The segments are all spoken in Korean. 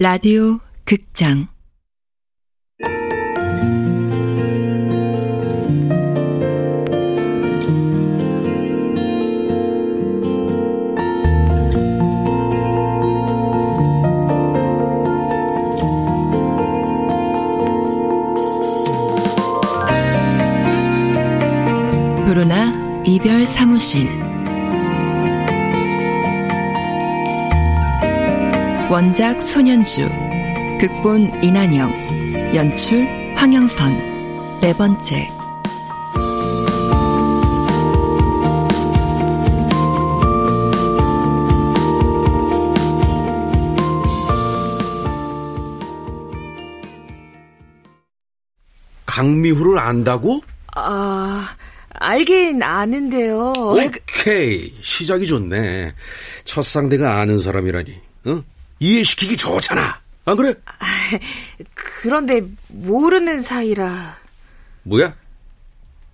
라디오 극장. 도로나 이별 사무실 원작 손현주 극본 이난영 연출 황영선 네 번째 강미후를 안다고? 아, 알긴 아는데요. 오케이. 시작이 좋네. 첫 상대가 아는 사람이라니. 어? 이해시키기 좋잖아. 안 그래? 그런데 모르는 사이라. 뭐야?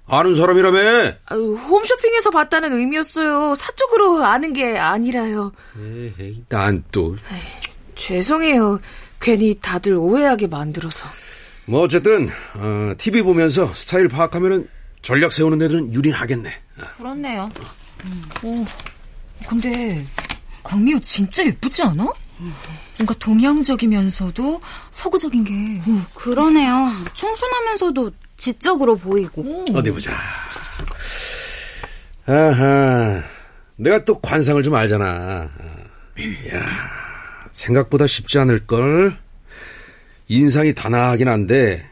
아는 사람이라며? 아유, 홈쇼핑에서 봤다는 의미였어요. 사적으로 아는 게 아니라요. 에이, 난 또. 죄송해요. 괜히 다들 오해하게 만들어서. 뭐 어쨌든 어, TV 보면서 스타일 파악하면은 전략 세우는 애들은 유린하겠네. 어. 그렇네요. 오, 근데 광미호 진짜 예쁘지 않아? 뭔가 동양적이면서도 서구적인 게. 그러네요. 청순하면서도 지적으로 보이고. 어디 보자. 아하, 내가 또 관상을 좀 알잖아. 야, 생각보다 쉽지 않을 걸. 인상이 단아하긴 한데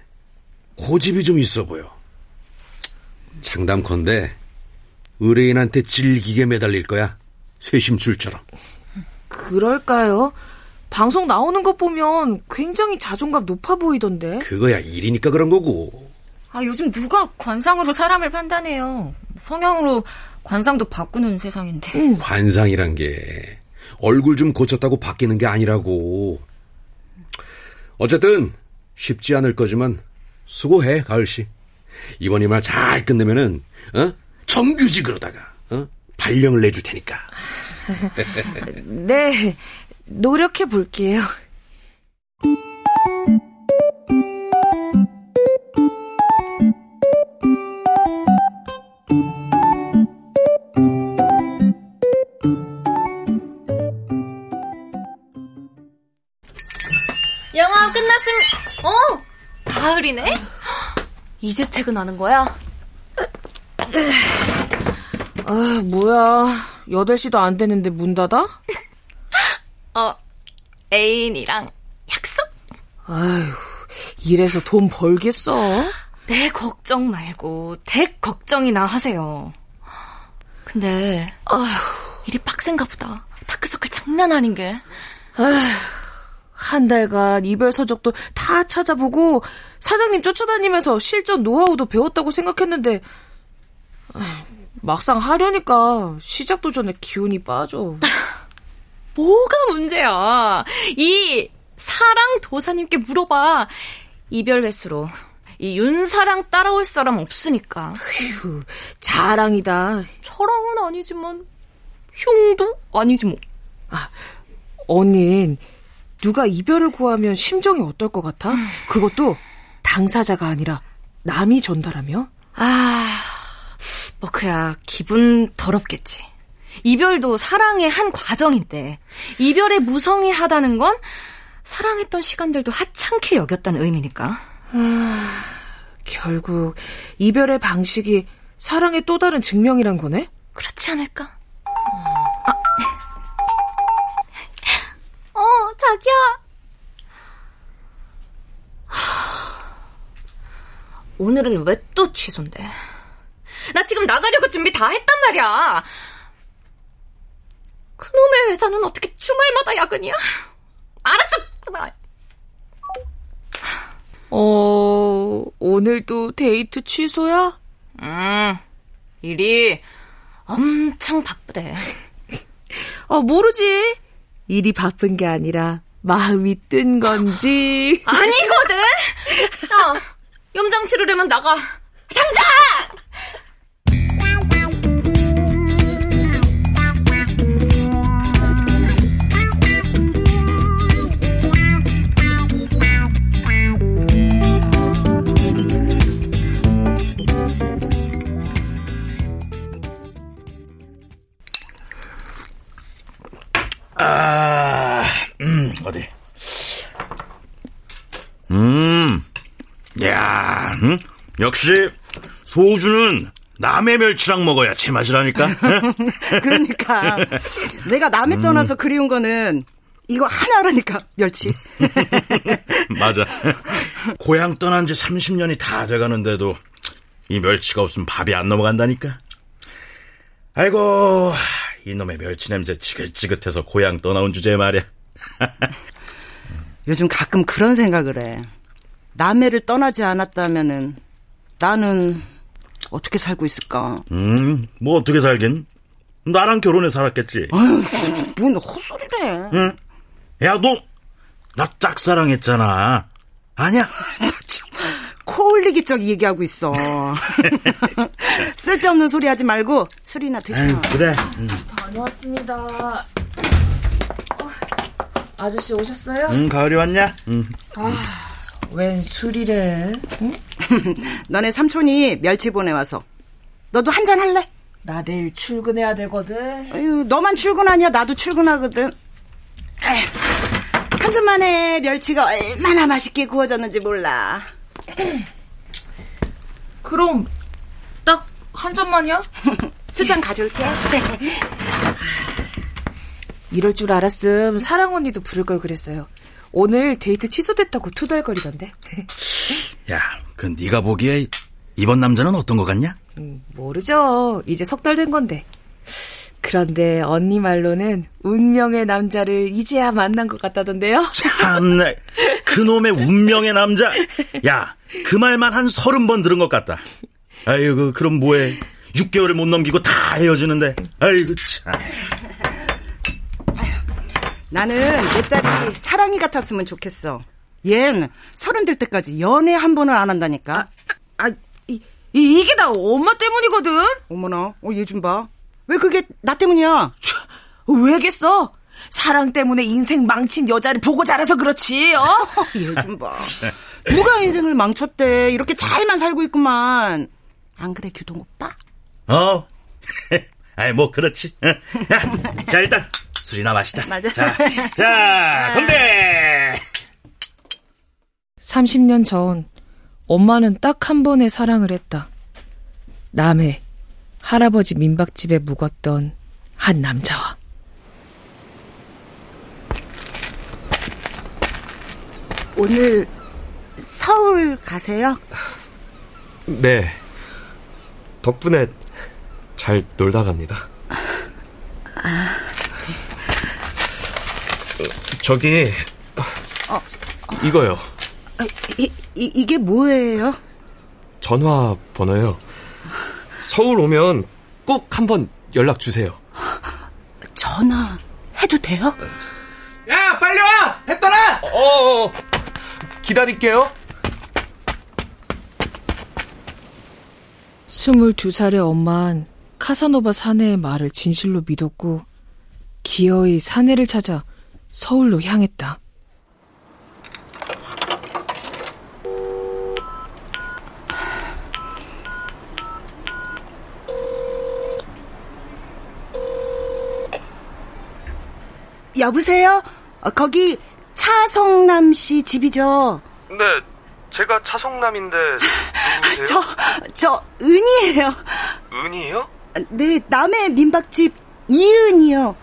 고집이 좀 있어 보여. 장담컨대 의뢰인한테 질기게 매달릴 거야. 쇄심줄처럼. 그럴까요? 방송 나오는 것 보면 굉장히 자존감 높아 보이던데. 그거야 일이니까 그런 거고. 아, 요즘 누가 관상으로 사람을 판단해요. 성형으로 관상도 바꾸는 세상인데. 관상이란 게 얼굴 좀 고쳤다고 바뀌는 게 아니라고. 어쨌든 쉽지 않을 거지만 수고해 가을 씨. 이번 이말 잘 끝내면은 어? 정규직으로다가 어? 발령을 내줄 테니까. 네, 노력해 볼게요. 영화 끝났음. 어, 가을이네. 이제 퇴근하는 거야? 아, 뭐야. 8시도 안 됐는데 문 닫아? 어, 애인이랑 약속. 아휴, 이래서 돈 벌겠어? 내 걱정 말고 댁 걱정이나 하세요. 근데 아휴, 일이 빡센가 보다. 다크서클 장난 아닌 게. 한 달간 이별 서적도 다 찾아보고 사장님 쫓아다니면서 실전 노하우도 배웠다고 생각했는데 아, 막상 하려니까 시작도 전에 기운이 빠져. 뭐가 문제야? 이 사랑 도사님께 물어봐. 이별 횟수로 이 윤사랑 따라올 사람 없으니까. 휴, 자랑이다. 저랑은 아니지만 흉도 아니지 뭐. 언닌 누가 이별을 구하면 심정이 어떨 것 같아? 그것도 당사자가 아니라 남이 전달하며? 아, 뭐 그야 기분 더럽겠지. 이별도 사랑의 한 과정인데 이별에 무성의하다는 건 사랑했던 시간들도 하찮게 여겼다는 의미니까. 결국 이별의 방식이 사랑의 또 다른 증명이란 거네? 그렇지 않을까? 어, 자기야. 오늘은 왜 또 취소인데? 나 지금 나가려고 준비 다 했단 말이야. 그놈의 회사는 어떻게 주말마다 야근이야? 알았어, 그만. 어, 오늘도 데이트 취소야? 음, 일이 엄청 바쁘대. 어, 모르지. 일이 바쁜 게 아니라 마음이 뜬 건지. 아니거든? 야, 염장 치르려면 나가. 당장! 아, 음, 어디? 음, 야, 음? 역시 소주는 남의 멸치랑 먹어야 제맛이라니까. 그러니까 내가 남이 음. 떠나서 그리운 거는 이거 하나라니까 멸치. 맞아. 고향 떠난 지 30년이 다 돼가는데도 이 멸치가 없으면 밥이 안 넘어간다니까. 아이고 이놈의 멸치 냄새 지긋지긋해서 고향 떠나온 주제에 말이야. 요즘 가끔 그런 생각을 해. 남해를 떠나지 않았다면은 나는 어떻게 살고 있을까? 음, 뭐 어떻게 살긴? 나랑 결혼해 살았겠지. 아유, 뭔 헛소리래. 응? 야, 너, 나 짝사랑했잖아. 아니야? 코 올리기 적 얘기하고 있어. 쓸데없는 소리 하지 말고 술이나. 아유, 그래. 응. 다녀왔습니다. 어, 아저씨 오셨어요? 응, 가을이 왔냐? 응. 웬 술이래? 응? 너네 삼촌이 멸치 보내와서. 너도 한 잔 할래? 나 내일 출근해야 되거든. 아유, 너만 출근하냐? 나도 출근하거든. 에휴, 한 잔만에 멸치가 얼마나 맛있게 구워졌는지 몰라. 그럼 딱 한 잔만이야? 술잔 가져올게. 이럴 줄 알았음 사랑 언니도 부를 걸 그랬어요. 오늘 데이트 취소됐다고 투덜거리던데. 야, 그 네가 보기에 이번 남자는 어떤 것 같냐? 음, 모르죠. 이제 석 달 된 건데. 그런데 언니 말로는 운명의 남자를 이제야 만난 것 같다던데요. 참네. 그놈의 운명의 남자. 야, 그 말만 한 서른 번 들은 것 같다. 아이고, 그럼 뭐해. 6개월을 못 넘기고 다 헤어지는데. 아이고, 참. 나는 내 딸이 사랑이 같았으면 좋겠어. 얜 서른 될 때까지 연애 한 번을 안 한다니까. 아, 이, 이, 이 게 다 엄마 때문이거든? 어머나, 어, 얘 좀 봐. 왜 그게 나 때문이야? 왜겠어? 사랑 때문에 인생 망친 여자를 보고 자라서 그렇지, 어? 얘 좀 봐. 누가 인생을 망쳤대. 이렇게 잘만 살고 있구만. 안 그래, 규동 오빠? 어? 아이, 뭐, 그렇지. 야, 자, 일단, 술이나 마시자. 맞아. 자, 자, 건배! 30년 전, 엄마는 딱 한 번의 사랑을 했다. 남해, 할아버지 민박집에 묵었던 한 남자와. 오늘 서울 가세요? 네. 덕분에 잘 놀다 갑니다. 저기, 이거요. 아, 이, 이, 이게 뭐예요? 전화 번호요. 서울 오면 꼭 한번 연락 주세요. 전화 해도 돼요? 야, 빨리 와! 해 떠나! 어, 어, 기다릴게요. 22살의 엄마는 카사노바 사내의 말을 진실로 믿었고 기어이 사내를 찾아 서울로 향했다. 여보세요? 어, 거기 차성남 씨 집이죠? 네, 제가 차성남인데 누구세요? 저, 저, 은이에요. 은이요? 네, 남의 민박집 이은이요.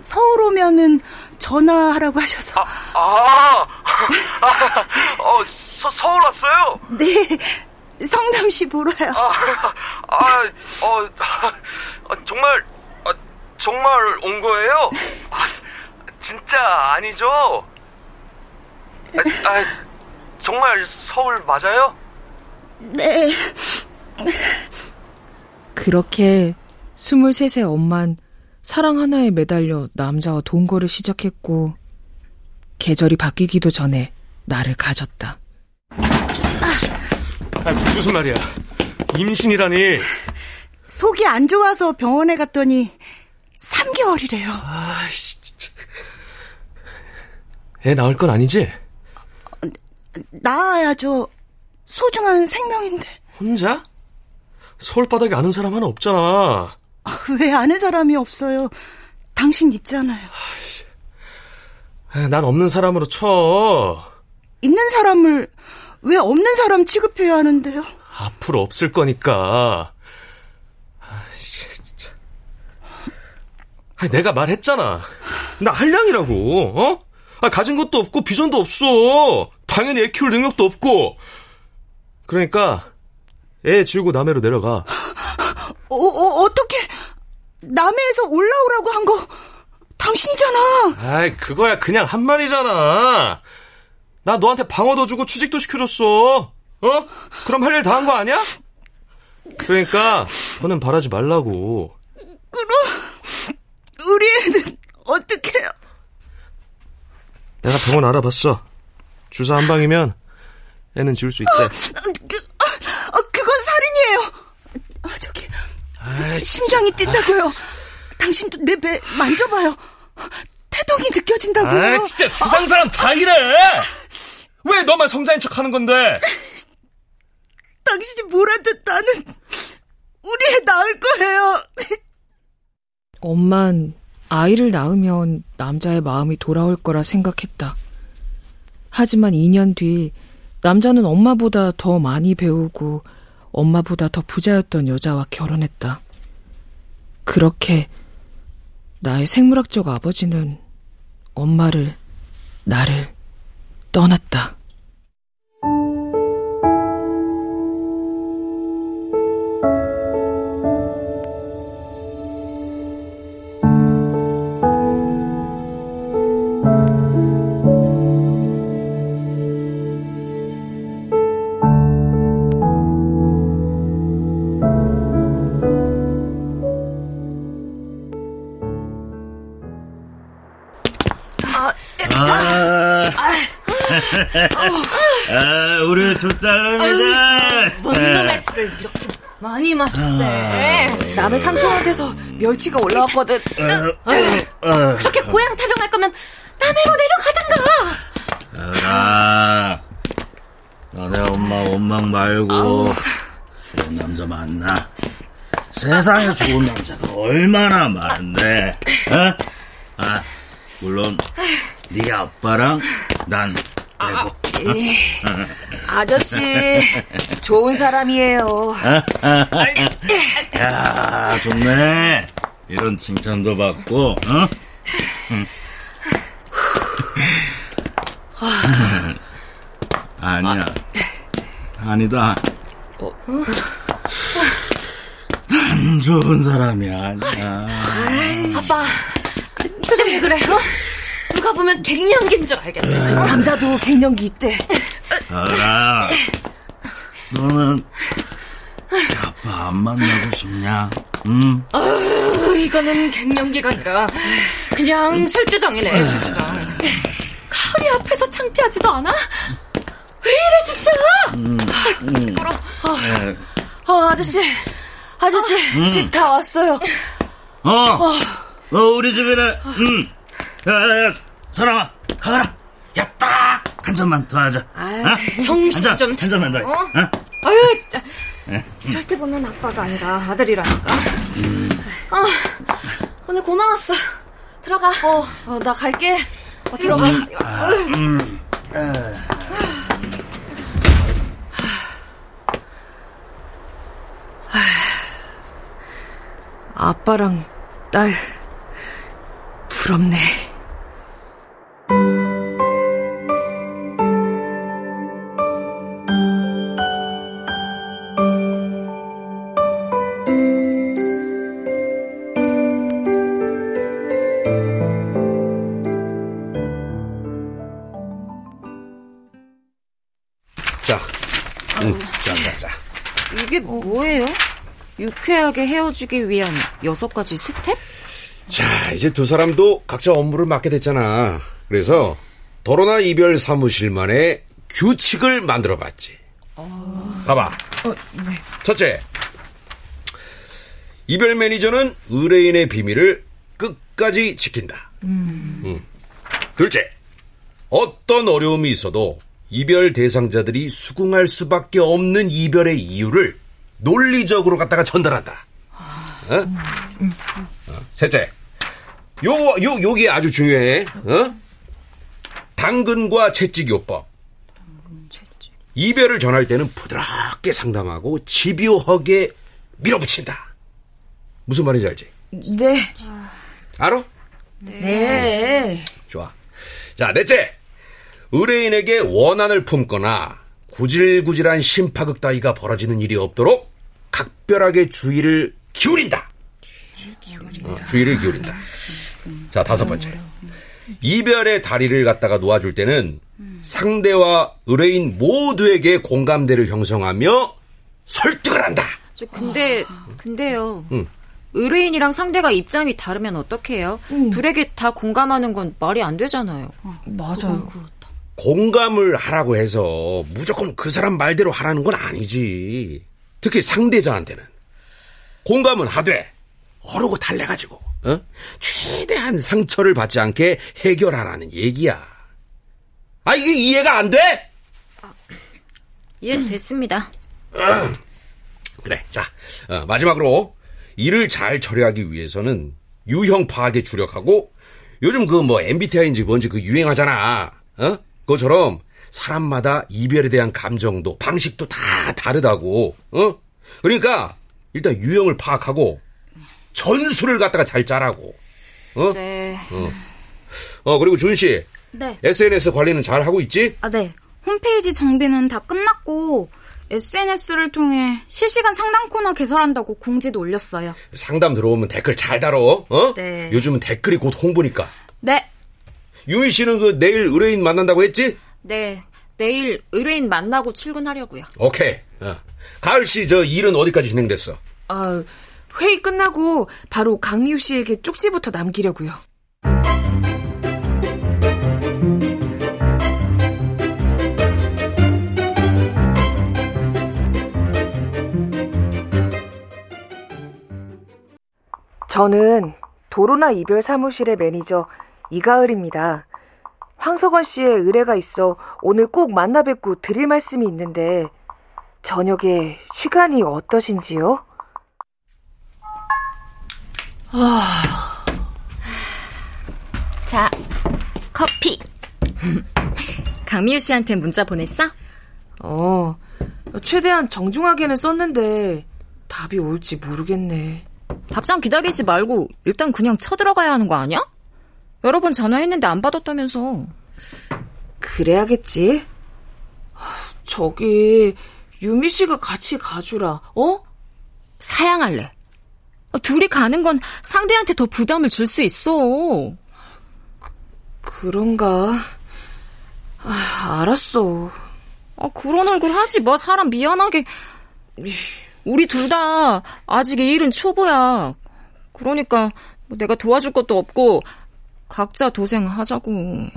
서울 오면은 전화하라고 하셔서. 아, 아, 어, 서, 서울 왔어요? 네, 성남 씨 보러요. 아, 아, 어, 아, 정말, 아, 정말 온 거예요? 아, 진짜 아니죠? 아, 아, 정말 서울 맞아요? 네. 그렇게 23세 엄만 사랑 하나에 매달려 남자와 동거를 시작했고 계절이 바뀌기도 전에 나를 가졌다. 아, 무슨 말이야? 임신이라니. 속이 안 좋아서 병원에 갔더니 3개월이래요. 아이씨. 애 낳을 건 아니지? 낳아야죠. 소중한 생명인데. 혼자? 서울바닥에 아는 사람 하나 없잖아. 왜 아는 사람이 없어요? 당신 있잖아요. 아, 난 없는 사람으로 쳐. 있는 사람을 왜 없는 사람 취급해야 하는데요? 앞으로 없을 거니까. 아니, 내가 말했잖아. 나 한량이라고, 어? 아, 가진 것도 없고, 비전도 없어. 당연히 애 키울 능력도 없고. 그러니까, 애 지우고 남해로 내려가. 어, 어, 어떻게 남해에서 올라오라고 한 거 당신이잖아. 아이, 그거야 그냥 한 말이잖아. 나 너한테 방어도 주고 취직도 시켜줬어. 어? 그럼 할 일 다 한 거 아니야? 그러니까, 너는 바라지 말라고. 그럼 우리 애는 어떻게 해요? 내가 병원 알아봤어. 주사 한 방이면 애는 지울 수 있대. 그, 어, 그건 살인이에요. 아, 저기 심장이 뛴다고요. 당신도 내 배 만져봐요. 태동이 느껴진다고요. 아, 진짜 세상 사람 다 이래. 왜 너만 성자인 척 하는 건데? 당신이 뭐라든 나는 우리 애 낳을 거예요. 엄만 아이를 낳으면 남자의 마음이 돌아올 거라 생각했다. 하지만 2년 뒤 남자는 엄마보다 더 많이 배우고 엄마보다 더 부자였던 여자와 결혼했다. 그렇게 나의 생물학적 아버지는 엄마를, 나를 떠났다. 우리 두 딸내미들. 뭔 놈의 술을 이렇게 많이 마셨대. 남의 삼촌한테서 멸치가 올라왔거든. 그렇게 고향 타령할 거면 남해로 내려가든가. 아, 너네 엄마 원망 말고 좋은 남자 만나. 세상에 좋은 남자가 얼마나 많은데. 어? 아, 물론 네 아빠랑 난 내고. 아저씨, 좋은 사람이에요. 야, 좋네. 이런 칭찬도 받고, 어? 아니야. 아니다. 난 좋은 사람이 아니야. 아빠, 왜 그래? 어? 누가 보면 갱년기인 줄 알겠네. 남자도 갱년기 있대. 알아. 너는 아빠 안 만나고 싶냐? 응? 어, 이거는 갱년기가 아니라 그냥 술주정이네, 술주정. 가을이 앞에서 창피하지도 않아? 왜 이래, 진짜? 부끄러. 어, 아저씨, 아저씨, 집다 왔어요. 어, 어, 우리 집이네. 응. 야, 야, 야, 사랑아, 가라. 야, 딱 한 잔만 더 하자. 어? 정신 한 잔, 좀 한 잔만 더. 어? 어? 아유, 진짜. 이럴 때 보면 아빠가 아니라 아들이라니까. 아, 오늘 고마웠어. 들어가. 어, 어, 나 갈게. 어, 들어가. 아빠랑 딸, 부럽네. 유쾌하게 헤어지기 위한 여섯 가지 스텝? 자, 이제 두 사람도 각자 업무를 맡게 됐잖아. 그래서 도로나 이별 사무실만의 규칙을 만들어 봤지. 봐봐. 첫째, 이별 매니저는 의뢰인의 비밀을 끝까지 지킨다. 음. 둘째, 어떤 어려움이 있어도 이별 대상자들이 수긍할 수밖에 없는 이별의 이유를 논리적으로 갖다가 전달한다. 어? 어, 셋째, 요, 요, 요게 아주 중요해. 어? 당근과 채찍 요법. 이별을 전할 때는 부드럽게 상담하고 집요하게 밀어붙인다. 무슨 말인지 알지? 네. 알아? 네. 좋아. 자, 넷째. 의뢰인에게 원한을 품거나 구질구질한 심파극 따위가 벌어지는 일이 없도록 각별하게 주의를 기울인다. 어, 주의를 기울인다. 자, 다섯 번째. 이별의 다리를 갖다가 놓아줄 때는 상대와 의뢰인 모두에게 공감대를 형성하며 설득을 한다. 저 근데 근데요. 응. 의뢰인이랑 상대가 입장이 다르면 어떡해요? 둘에게 다 공감하는 건 말이 안 되잖아요. 맞아요. 공감을 하라고 해서 무조건 그 사람 말대로 하라는 건 아니지. 특히 상대자한테는. 공감은 하되, 어르고 달래가지고, 어? 최대한 상처를 받지 않게 해결하라는 얘기야. 아, 이게 이해가 안 돼? 이해 됐습니다. 그래, 자, 어, 마지막으로, 일을 잘 처리하기 위해서는 유형 파악에 주력하고, 요즘 그 뭐 MBTI인지 뭔지 그 유행하잖아. 어? 그것처럼 사람마다 이별에 대한 감정도 방식도 다 다르다고. 어? 그러니까 일단 유형을 파악하고 전술을 갖다가 잘 짜라고. 어? 네. 어. 어, 그리고 준 씨. 네. SNS 관리는 잘 하고 있지? 아, 네. 홈페이지 정비는 다 끝났고 SNS를 통해 실시간 상담 코너 개설한다고 공지도 올렸어요. 상담 들어오면 댓글 잘 달어. 어? 네. 요즘은 댓글이 곧 홍보니까. 네. 유미 씨는 그 내일 의뢰인 만난다고 했지? 네. 내일 의뢰인 만나고 출근하려고요. 오케이. 어. 가을 씨 저 일은 어디까지 진행됐어? 아, 회의 끝나고 바로 강미우 씨에게 쪽지부터 남기려고요. 저는 도로나 이별 사무실의 매니저 이가을입니다. 황석원 씨의 의뢰가 있어 오늘 꼭 만나 뵙고 드릴 말씀이 있는데 저녁에 시간이 어떠신지요? 자, 커피. 강미우 씨한테 문자 보냈어? 어, 최대한 정중하게는 썼는데 답이 올지 모르겠네. 답장 기다리지 말고 일단 그냥 쳐들어가야 하는 거 아니야? 여러 번 전화했는데 안 받았다면서. 그래야겠지. 하, 저기 유미 씨가 같이 가주라. 어? 사양할래. 어, 둘이 가는 건 상대한테 더 부담을 줄 수 있어. 그런가? 아, 알았어. 아, 그런 얼굴 하지 마. 사람 미안하게. 우리 둘 다 아직 이 일은 초보야. 그러니까 뭐 내가 도와줄 것도 없고 각자 도생하자고.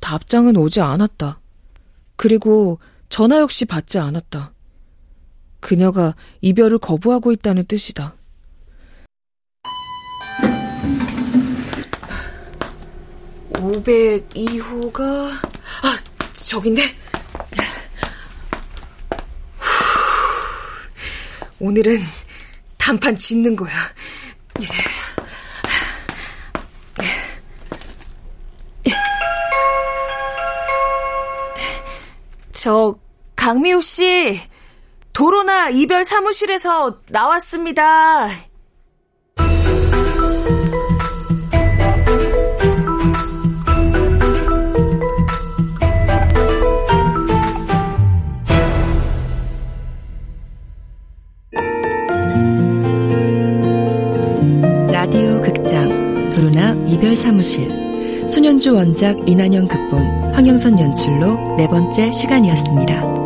답장은 오지 않았다. 그리고 전화 역시 받지 않았다. 그녀가 이별을 거부하고 있다는 뜻이다. (502호가) 아 저긴데 오늘은 단판 짓는 거야. 저 강미우 씨 도로나 이별 사무실에서 나왔습니다. 라디오 극장 도로나 이별 사무실 소년주 원작 이난영 극본 황영선 연출로 네 번째 시간이었습니다.